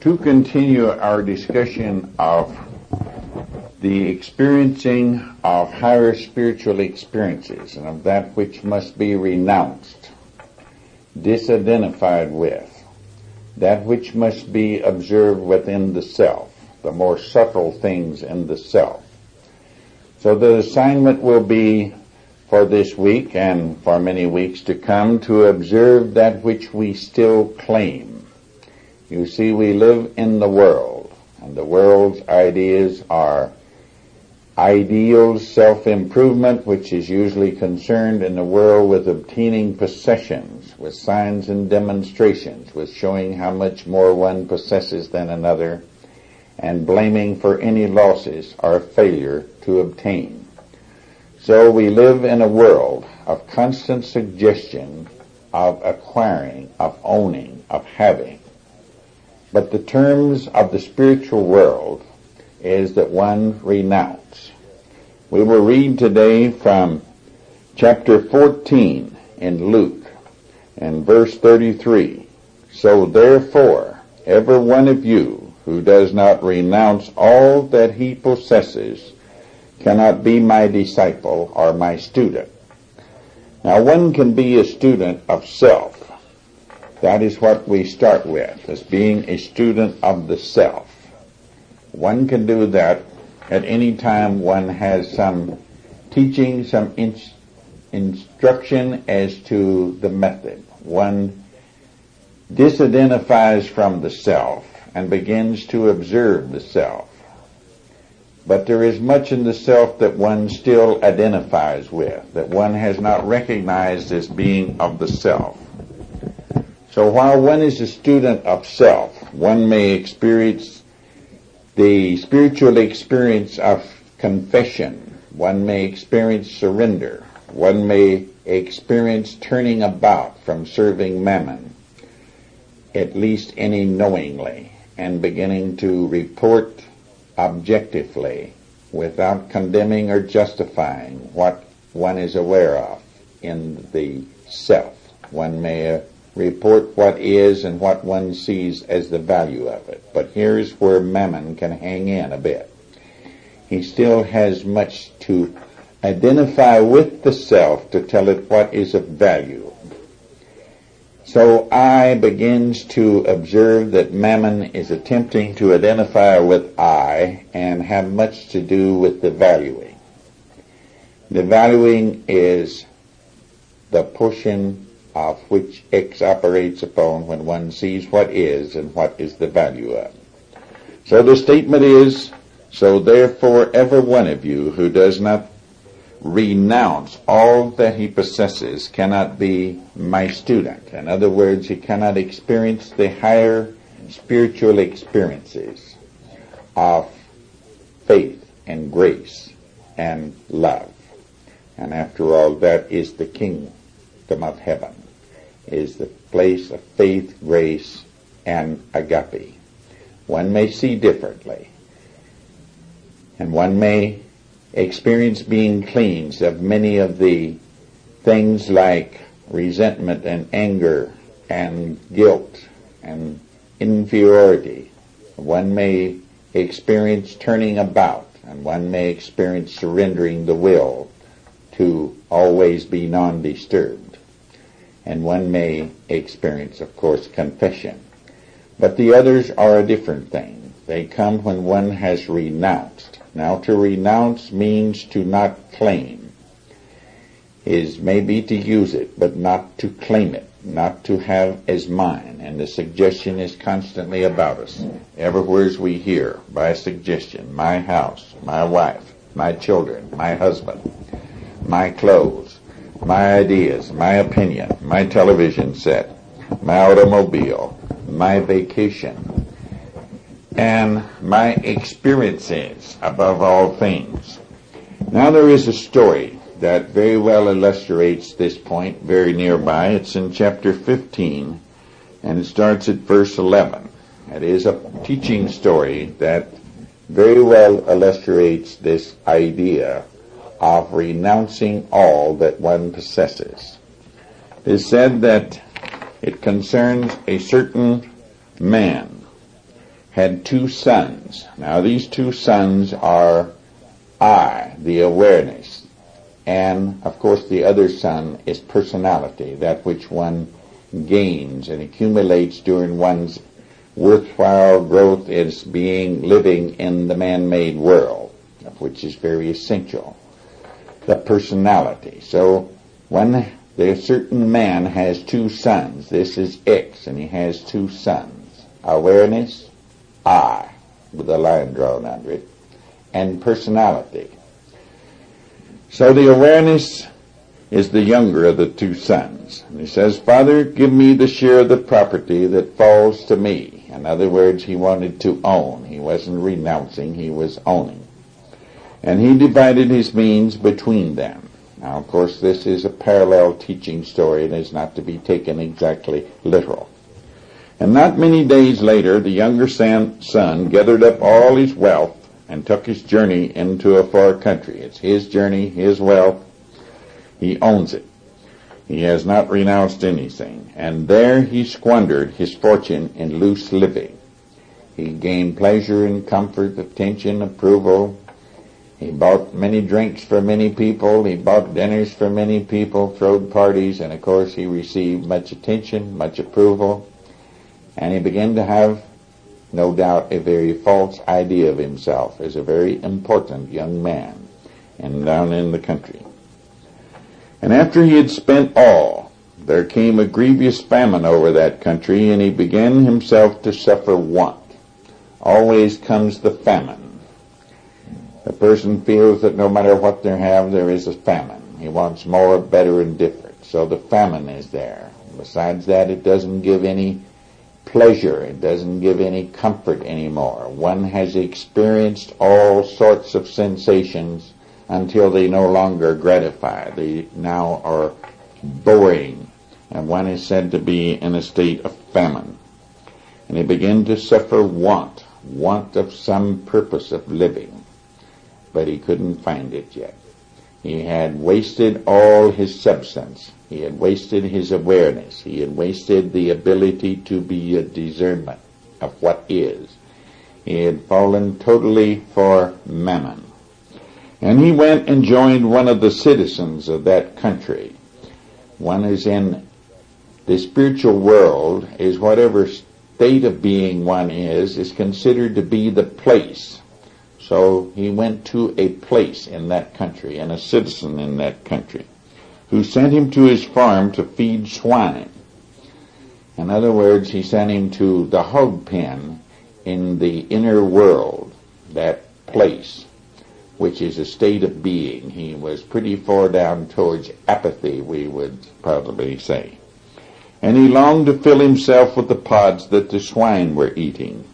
to continue our discussion of the experiencing of higher spiritual experiences and of that which must be renounced, disidentified with, that which must be observed within the self, the more subtle things in the self. So the assignment will be for this week and for many weeks to come to observe that which we still claim. You see, we live in the world, and the world's ideas are ideals, self-improvement, which is usually concerned in the world with obtaining possessions, with signs and demonstrations, with showing how much more one possesses than another, and blaming for any losses or failure to obtain. So we live in a world of constant suggestion of acquiring, of owning, of having. But the terms of the spiritual world is that one renounce. We will read today from chapter 14 in Luke and verse 33. So therefore, every one of you who does not renounce all that he possesses cannot be my disciple or my student. Now one can be a student of self. That is what we start with, as being a student of the self. One can do that at any time one has some teaching, some in- instruction as to the method. One disidentifies from the self and begins to observe the self but there is much in the self that one still identifies with, that one has not recognized as being of the self. So while one is a student of self, one may experience the spiritual experience of confession. One may experience surrender. One may experience turning about from serving mammon, at least any knowingly, and beginning to report objectively without condemning or justifying what one is aware of in the self. One may report what is and what one sees as the value of it. But here's where Mammon can hang in a bit. He still has much to identify with the self to tell it what is of value so I begins to observe that Mammon is attempting to identify with I and have much to do with the valuing. The valuing is the portion of which X operates upon when one sees what is and what is the value of. So the statement is, so therefore every one of you who does not renounce all that he possesses cannot be my student. In other words, he cannot experience the higher spiritual experiences of faith and grace and love. And after all, that is the kingdom of heaven, is the place of faith, grace, and agape. One may see differently, and one may experience being cleansed of many of the things like resentment and anger and guilt and inferiority. One may experience turning about and one may experience surrendering the will to always be non-disturbed. And one may experience, of course, confession. But the others are a different thing. They come when one has renounced now to renounce means to not claim. Is maybe to use it, but not to claim it, not to have as mine. And the suggestion is constantly about us. Everywhere we hear by suggestion, my house, my wife, my children, my husband, my clothes, my ideas, my opinion, my television set, my automobile, my vacation, and my experiences above all things. Now there is a story that very well illustrates this point very nearby. It's in chapter 15 and it starts at verse 11. It is a teaching story that very well illustrates this idea of renouncing all that one possesses. It is said that it concerns a certain man had two sons. Now these two sons are I, the awareness, and of course the other son is personality, that which one gains and accumulates during one's worthwhile growth is being living in the man-made world, which is very essential. The personality. So when the certain man has two sons, this is X, and he has two sons. Awareness, I, with a line drawn under it, and personality. So the awareness is the younger of the two sons. And he says, Father, give me the share of the property that falls to me. In other words, he wanted to own. He wasn't renouncing, he was owning. And he divided his means between them. Now, of course, this is a parallel teaching story and is not to be taken exactly literal. And not many days later, the younger son gathered up all his wealth and took his journey into a far country. It's his journey, his wealth. He owns it. He has not renounced anything. And there he squandered his fortune in loose living. He gained pleasure and comfort, attention, approval. He bought many drinks for many people. He bought dinners for many people, threw parties, and of course he received much attention, much approval. And he began to have no doubt, a very false idea of himself as a very important young man and down in the country. And after he had spent all, there came a grievous famine over that country, and he began himself to suffer want. Always comes the famine. The person feels that no matter what they have, there is a famine. He wants more, better, and different. So the famine is there. Besides that, it doesn't give any pleasure. It doesn't give any comfort anymore. One has experienced all sorts of sensations until they no longer gratify. They now are boring. And one is said to be in a state of famine. And he began to suffer want, want of some purpose of living. But he couldn't find it yet. He had wasted all his substance. He had wasted his awareness. He had wasted the ability to be a discernment of what is. He had fallen totally for mammon. And he went and joined one of the citizens of that country. One is in the spiritual world is whatever state of being one is, is considered to be the place. So he went to a place in that country and a citizen in that country who sent him to his farm to feed swine. In other words, he sent him to the hog pen in the inner world, that place, which is a state of being. He was pretty far down towards apathy, we would probably say. And he longed to fill himself with the pods that the swine were eating,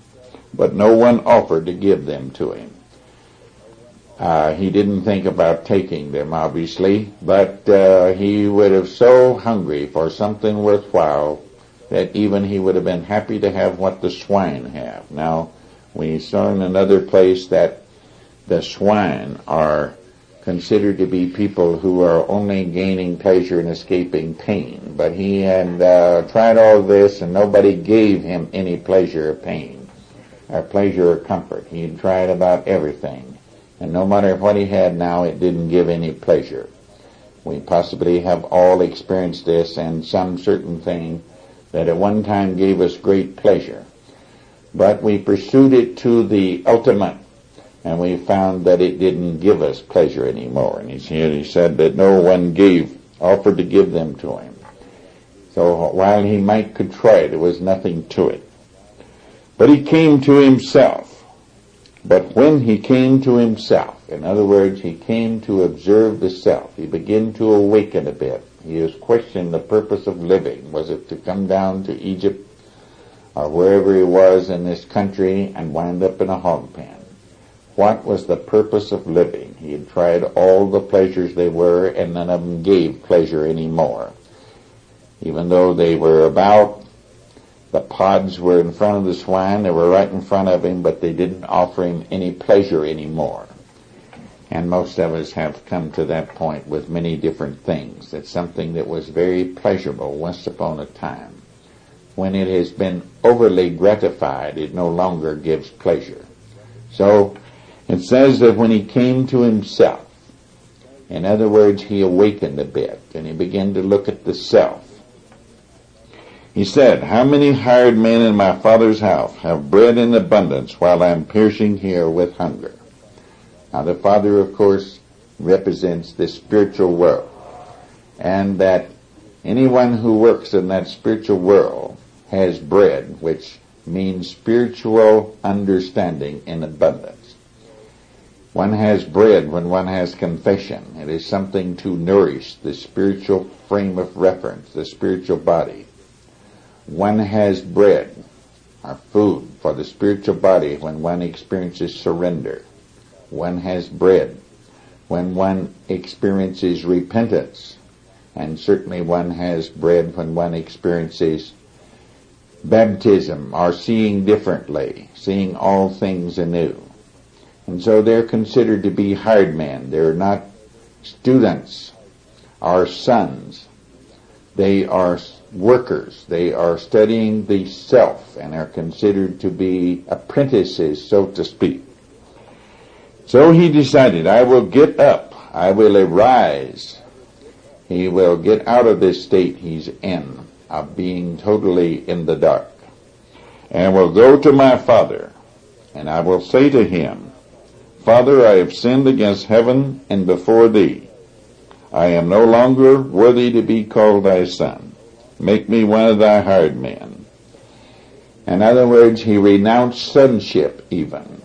but no one offered to give them to him. Uh, he didn't think about taking them, obviously, but uh, he would have so hungry for something worthwhile that even he would have been happy to have what the swine have. Now, we saw in another place that the swine are considered to be people who are only gaining pleasure and escaping pain. But he had uh, tried all this and nobody gave him any pleasure or pain, or pleasure or comfort. He had tried about everything. And no matter what he had now, it didn't give any pleasure. We possibly have all experienced this and some certain thing that at one time gave us great pleasure. But we pursued it to the ultimate and we found that it didn't give us pleasure anymore. And he, said that no one gave, offered to give them to him. So while he might could try, there was nothing to it. But he came to himself. But when he came to himself, in other words, he came to observe the self, he began to awaken a bit. He has questioned the purpose of living. Was it to come down to Egypt or wherever he was in this country and wind up in a hog pen? What was the purpose of living? He had tried all the pleasures they were and none of them gave pleasure anymore. Even though they were about the pods were in front of the swine, they were right in front of him, but they didn't offer him any pleasure anymore. And most of us have come to that point with many different things. That something that was very pleasurable once upon a time when it has been overly gratified, it no longer gives pleasure. So it says that when he came to himself, in other words, he awakened a bit and he began to look at the self. He said, How many hired men in my father's house have bread in abundance while I am piercing here with hunger? Now the father, of course, represents the spiritual world. And that anyone who works in that spiritual world has bread, which means spiritual understanding in abundance. One has bread when one has confession. It is something to nourish the spiritual frame of reference, the spiritual body. One has bread, or food, for the spiritual body when one experiences surrender. One has bread when one experiences repentance. And certainly one has bread when one experiences baptism or seeing differently, seeing all things anew. And so they're considered to be hired men. They're not students or sons. They are workers. They are studying the self and are considered to be apprentices, so to speak. So he decided, I will get up. I will arise. He will get out of this state he's in of being totally in the dark and will go to my father and I will say to him, Father, I have sinned against heaven and before thee. I am no longer worthy to be called thy son. Make me one of thy hired men. In other words, he renounced sonship even.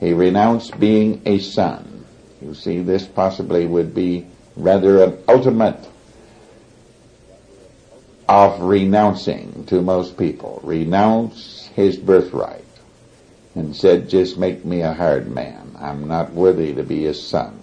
He renounced being a son. You see, this possibly would be rather an ultimate of renouncing to most people. Renounce his birthright and said, just make me a hired man. I'm not worthy to be his son.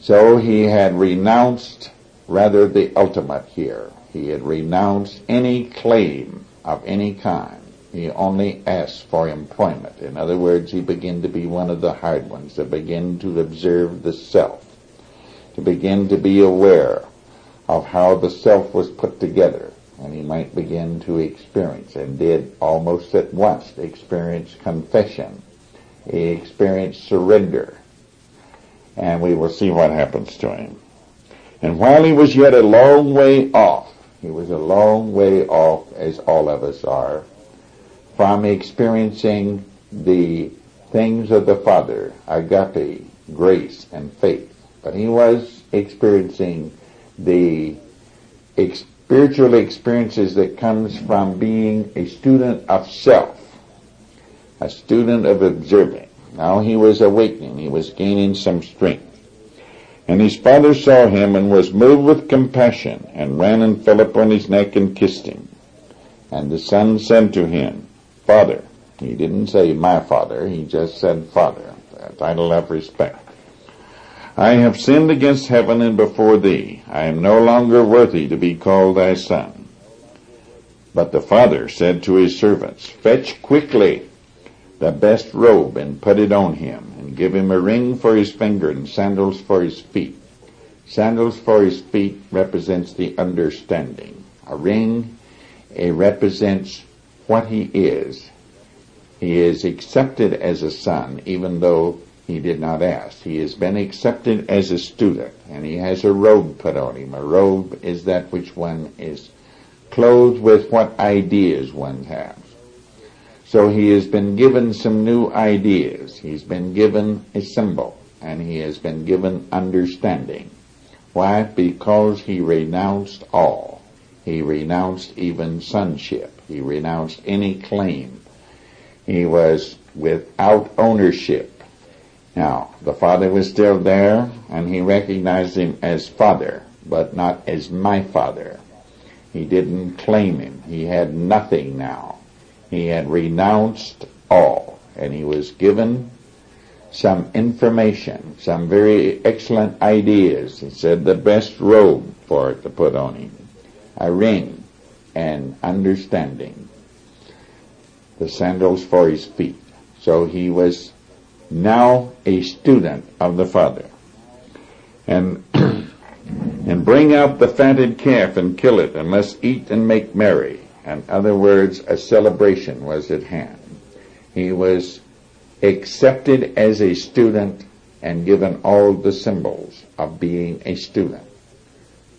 So he had renounced rather the ultimate here. He had renounced any claim of any kind. He only asked for employment. In other words, he began to be one of the hard ones, to begin to observe the self, to begin to be aware of how the self was put together. And he might begin to experience, and did almost at once experience confession. He experienced surrender. And we will see what happens to him. And while he was yet a long way off, he was a long way off, as all of us are, from experiencing the things of the Father, agape, grace, and faith. But he was experiencing the ex- spiritual experiences that comes from being a student of self, a student of observing. Now he was awakening. He was gaining some strength. And his father saw him and was moved with compassion and ran and fell upon his neck and kissed him. And the son said to him, Father. He didn't say my father, he just said father, a title of respect. I have sinned against heaven and before thee. I am no longer worthy to be called thy son. But the father said to his servants, Fetch quickly the best robe and put it on him, and give him a ring for his finger and sandals for his feet. Sandals for his feet represents the understanding. A ring, it represents what he is. He is accepted as a son, even though he did not ask. He has been accepted as a student, and he has a robe put on him. A robe is that which one is clothed with what ideas one has. So he has been given some new ideas. He's been given a symbol, and he has been given understanding. Why? Because he renounced all. He renounced even sonship. He renounced any claim. He was without ownership. Now, the father was still there, and he recognized him as father, but not as my father. He didn't claim him. He had nothing now. He had renounced all, and he was given some information, some very excellent ideas. He said the best robe for it to put on him, a ring, and understanding. The sandals for his feet. So he was now a student of the Father. And and bring out the fatted calf and kill it, and let's eat and make merry. In other words, a celebration was at hand. He was accepted as a student and given all the symbols of being a student.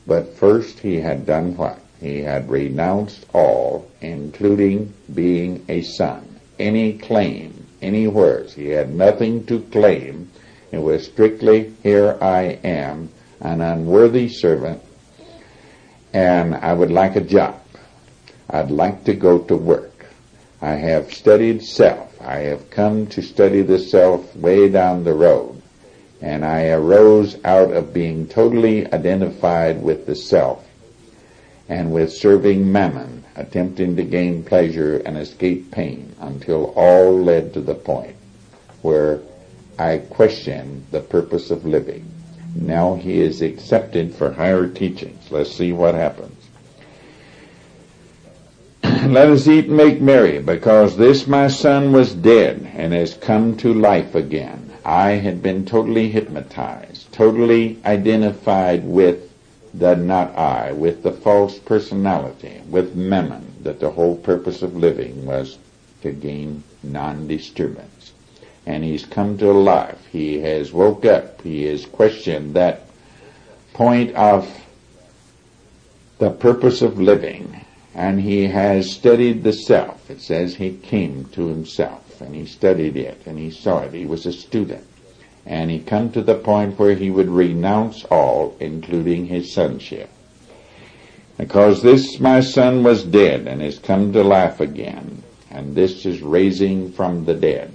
But first he had done what? He had renounced all, including being a son. Any claim, any anywhere. He had nothing to claim. It was strictly, here I am, an unworthy servant, and I would like a job. I'd like to go to work. I have studied self. I have come to study the self way down the road. And I arose out of being totally identified with the self and with serving mammon, attempting to gain pleasure and escape pain until all led to the point where I questioned the purpose of living. Now he is accepted for higher teachings. Let's see what happens. Let us eat and make merry, because this my son was dead and has come to life again. I had been totally hypnotized, totally identified with the not I, with the false personality, with Mammon, that the whole purpose of living was to gain non-disturbance. And he's come to life. He has woke up. He has questioned that point of the purpose of living. And he has studied the self. It says he came to himself and he studied it and he saw it. He was a student and he come to the point where he would renounce all, including his sonship. Because this my son was dead and has come to life again, and this is raising from the dead.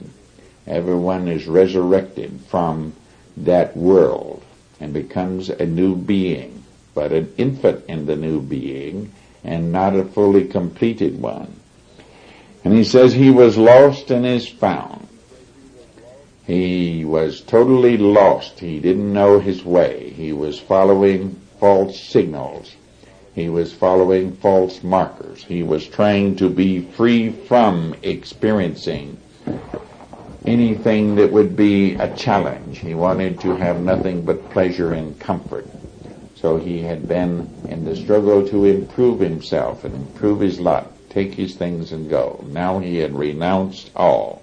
Everyone is resurrected from that world and becomes a new being, but an infant in the new being and not a fully completed one. And he says he was lost and is found. He was totally lost. He didn't know his way. He was following false signals. He was following false markers. He was trying to be free from experiencing anything that would be a challenge. He wanted to have nothing but pleasure and comfort. So he had been in the struggle to improve himself and improve his lot, take his things and go. Now he had renounced all.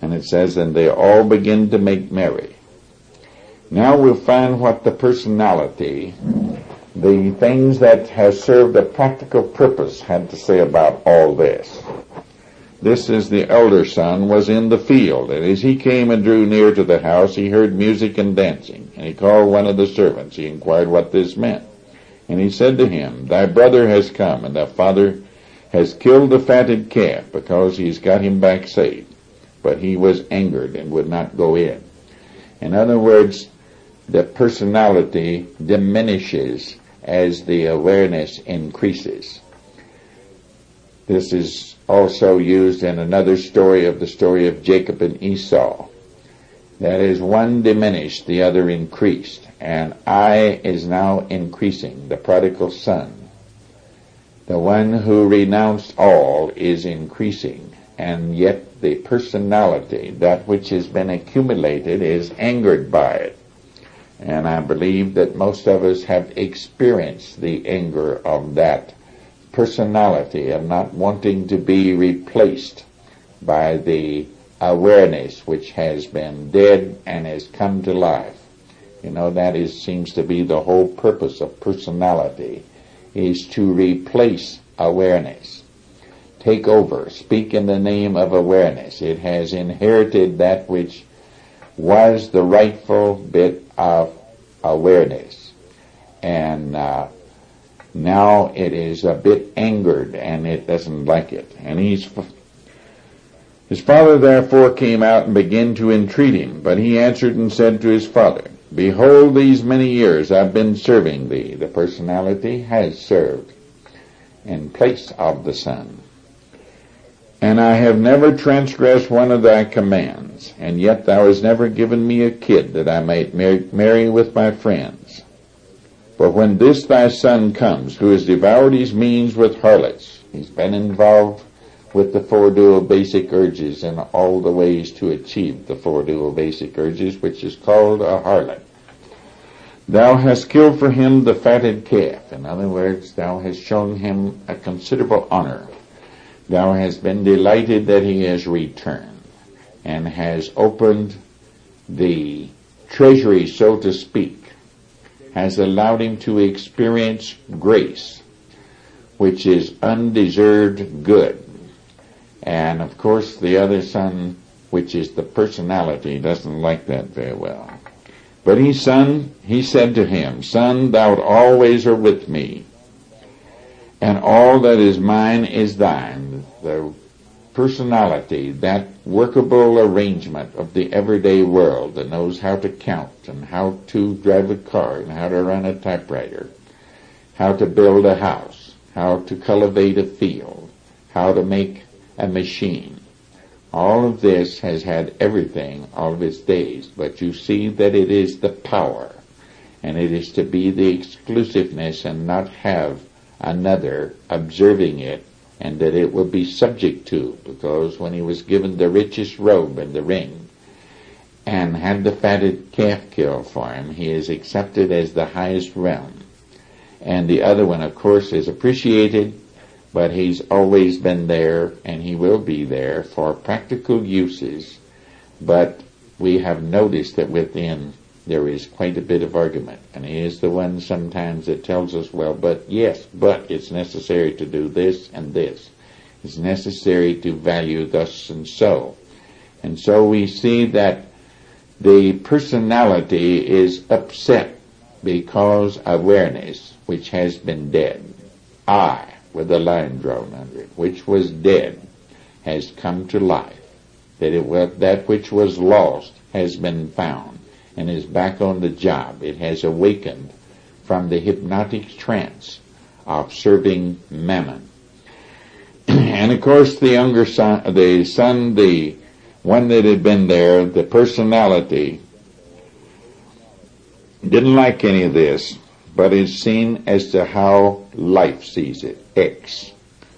And it says, and they all begin to make merry. Now we'll find what the personality, the things that have served a practical purpose had to say about all this. This is the elder son was in the field, and as he came and drew near to the house, he heard music and dancing, and he called one of the servants. He inquired what this meant. And he said to him, Thy brother has come, and thy father has killed the fatted calf, because he's got him back safe but he was angered and would not go in. In other words, the personality diminishes as the awareness increases. This is also used in another story of the story of Jacob and Esau. That is, one diminished, the other increased, and I is now increasing, the prodigal son. The one who renounced all is increasing, and yet the personality, that which has been accumulated, is angered by it. And I believe that most of us have experienced the anger of that personality of not wanting to be replaced by the awareness which has been dead and has come to life. You know, that is, seems to be the whole purpose of personality, is to replace awareness take over, speak in the name of awareness. It has inherited that which was the rightful bit of awareness. And uh, now it is a bit angered and it doesn't like it. And he's his father therefore came out and began to entreat him, but he answered and said to his father, Behold, these many years I've been serving thee. The personality has served in place of the son. And I have never transgressed one of thy commands, and yet thou hast never given me a kid that I might marry with my friends. But when this thy son comes, who has devoured his means with harlots, he's been involved with the four dual basic urges and all the ways to achieve the four dual basic urges, which is called a harlot. Thou hast killed for him the fatted calf. In other words, thou hast shown him a considerable honor. Thou hast been delighted that he has returned and has opened the treasury, so to speak, has allowed him to experience grace, which is undeserved good. And of course, the other son, which is the personality, doesn't like that very well. But he son, he said to him, Son, thou always are with me, and all that is mine is thine. The personality, that workable arrangement of the everyday world that knows how to count and how to drive a car and how to run a typewriter, how to build a house, how to cultivate a field, how to make a machine, all of this has had everything all of its days, but you see that it is the power, and it is to be the exclusiveness and not have another observing it, and that it will be subject to, because when he was given the richest robe and the ring, and had the fatted calf killed for him, he is accepted as the highest realm. And the other one, of course, is appreciated but he's always been there and he will be there for practical uses. But we have noticed that within there is quite a bit of argument. And he is the one sometimes that tells us, well, but yes, but it's necessary to do this and this. It's necessary to value thus and so. And so we see that the personality is upset because awareness, which has been dead. I with a line drawn under it, which was dead, has come to life. That it was, that which was lost has been found and is back on the job. It has awakened from the hypnotic trance of serving mammon. and of course the younger son, the son, the one that had been there, the personality, didn't like any of this but is seen as to how life sees it. X.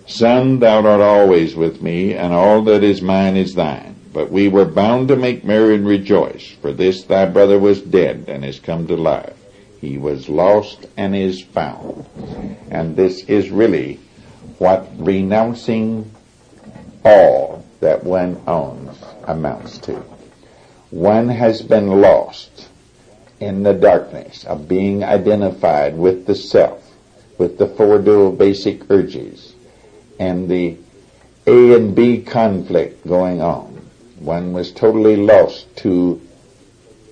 Son, thou art always with me, and all that is mine is thine. But we were bound to make merry and rejoice, for this thy brother was dead and is come to life. He was lost and is found. And this is really what renouncing all that one owns amounts to. One has been lost in the darkness of being identified with the self, with the four dual basic urges, and the A and B conflict going on. One was totally lost to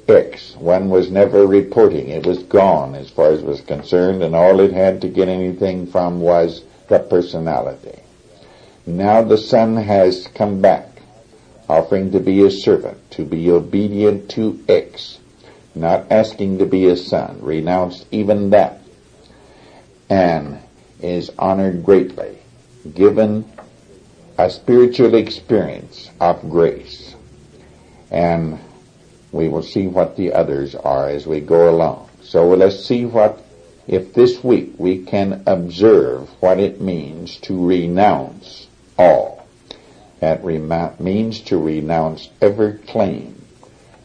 X. One was never reporting. It was gone as far as was concerned, and all it had to get anything from was the personality. Now the Son has come back, offering to be a servant, to be obedient to X not asking to be a son, renounced even that, and is honored greatly, given a spiritual experience of grace. And we will see what the others are as we go along. So let's see what, if this week we can observe what it means to renounce all. That means to renounce every claim,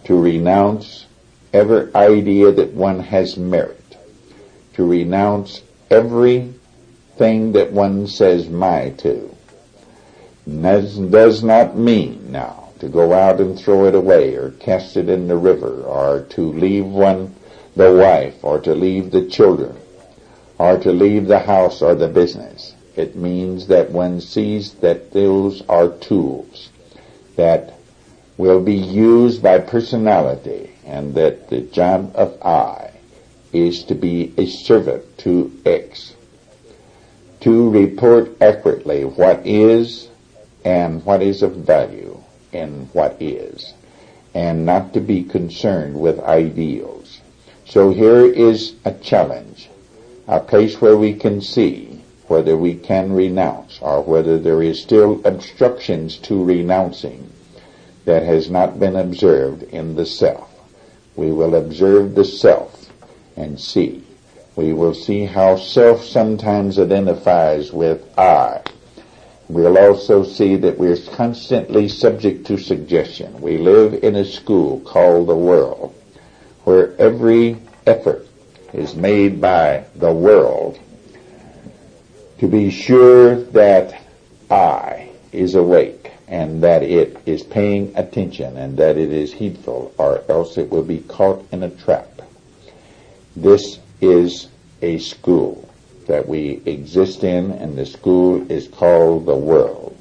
to renounce every idea that one has merit, to renounce everything that one says my to. Does, does not mean now to go out and throw it away or cast it in the river or to leave one the wife or to leave the children or to leave the house or the business. It means that one sees that those are tools that will be used by personality and that the job of I is to be a servant to X, to report accurately what is and what is of value in what is, and not to be concerned with ideals. So here is a challenge, a place where we can see whether we can renounce or whether there is still obstructions to renouncing that has not been observed in the self. We will observe the self and see. We will see how self sometimes identifies with I. We'll also see that we're constantly subject to suggestion. We live in a school called the world, where every effort is made by the world to be sure that I is awake and that it is paying attention and that it is heedful or else it will be caught in a trap. This is a school that we exist in and the school is called the world.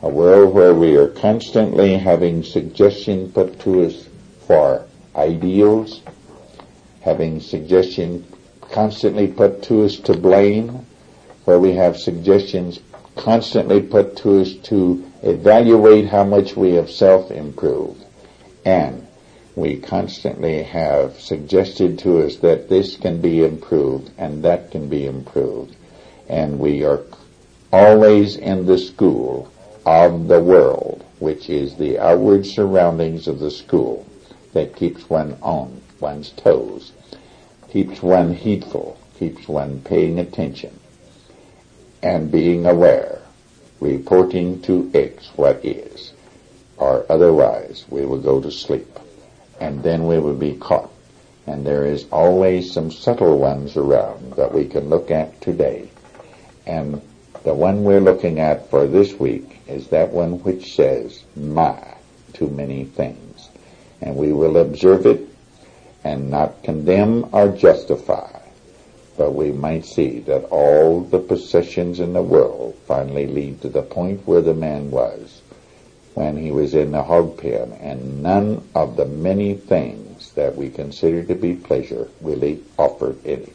A world where we are constantly having suggestions put to us for ideals, having suggestions constantly put to us to blame, where we have suggestions constantly put to us to evaluate how much we have self-improved. And we constantly have suggested to us that this can be improved and that can be improved. And we are always in the school of the world, which is the outward surroundings of the school that keeps one on one's toes, keeps one heedful, keeps one paying attention and being aware, reporting to X what is, or otherwise we will go to sleep, and then we will be caught. And there is always some subtle ones around that we can look at today. And the one we're looking at for this week is that one which says, my, to many things. And we will observe it and not condemn or justify but we might see that all the possessions in the world finally lead to the point where the man was when he was in the hog pen, and none of the many things that we consider to be pleasure really offered any.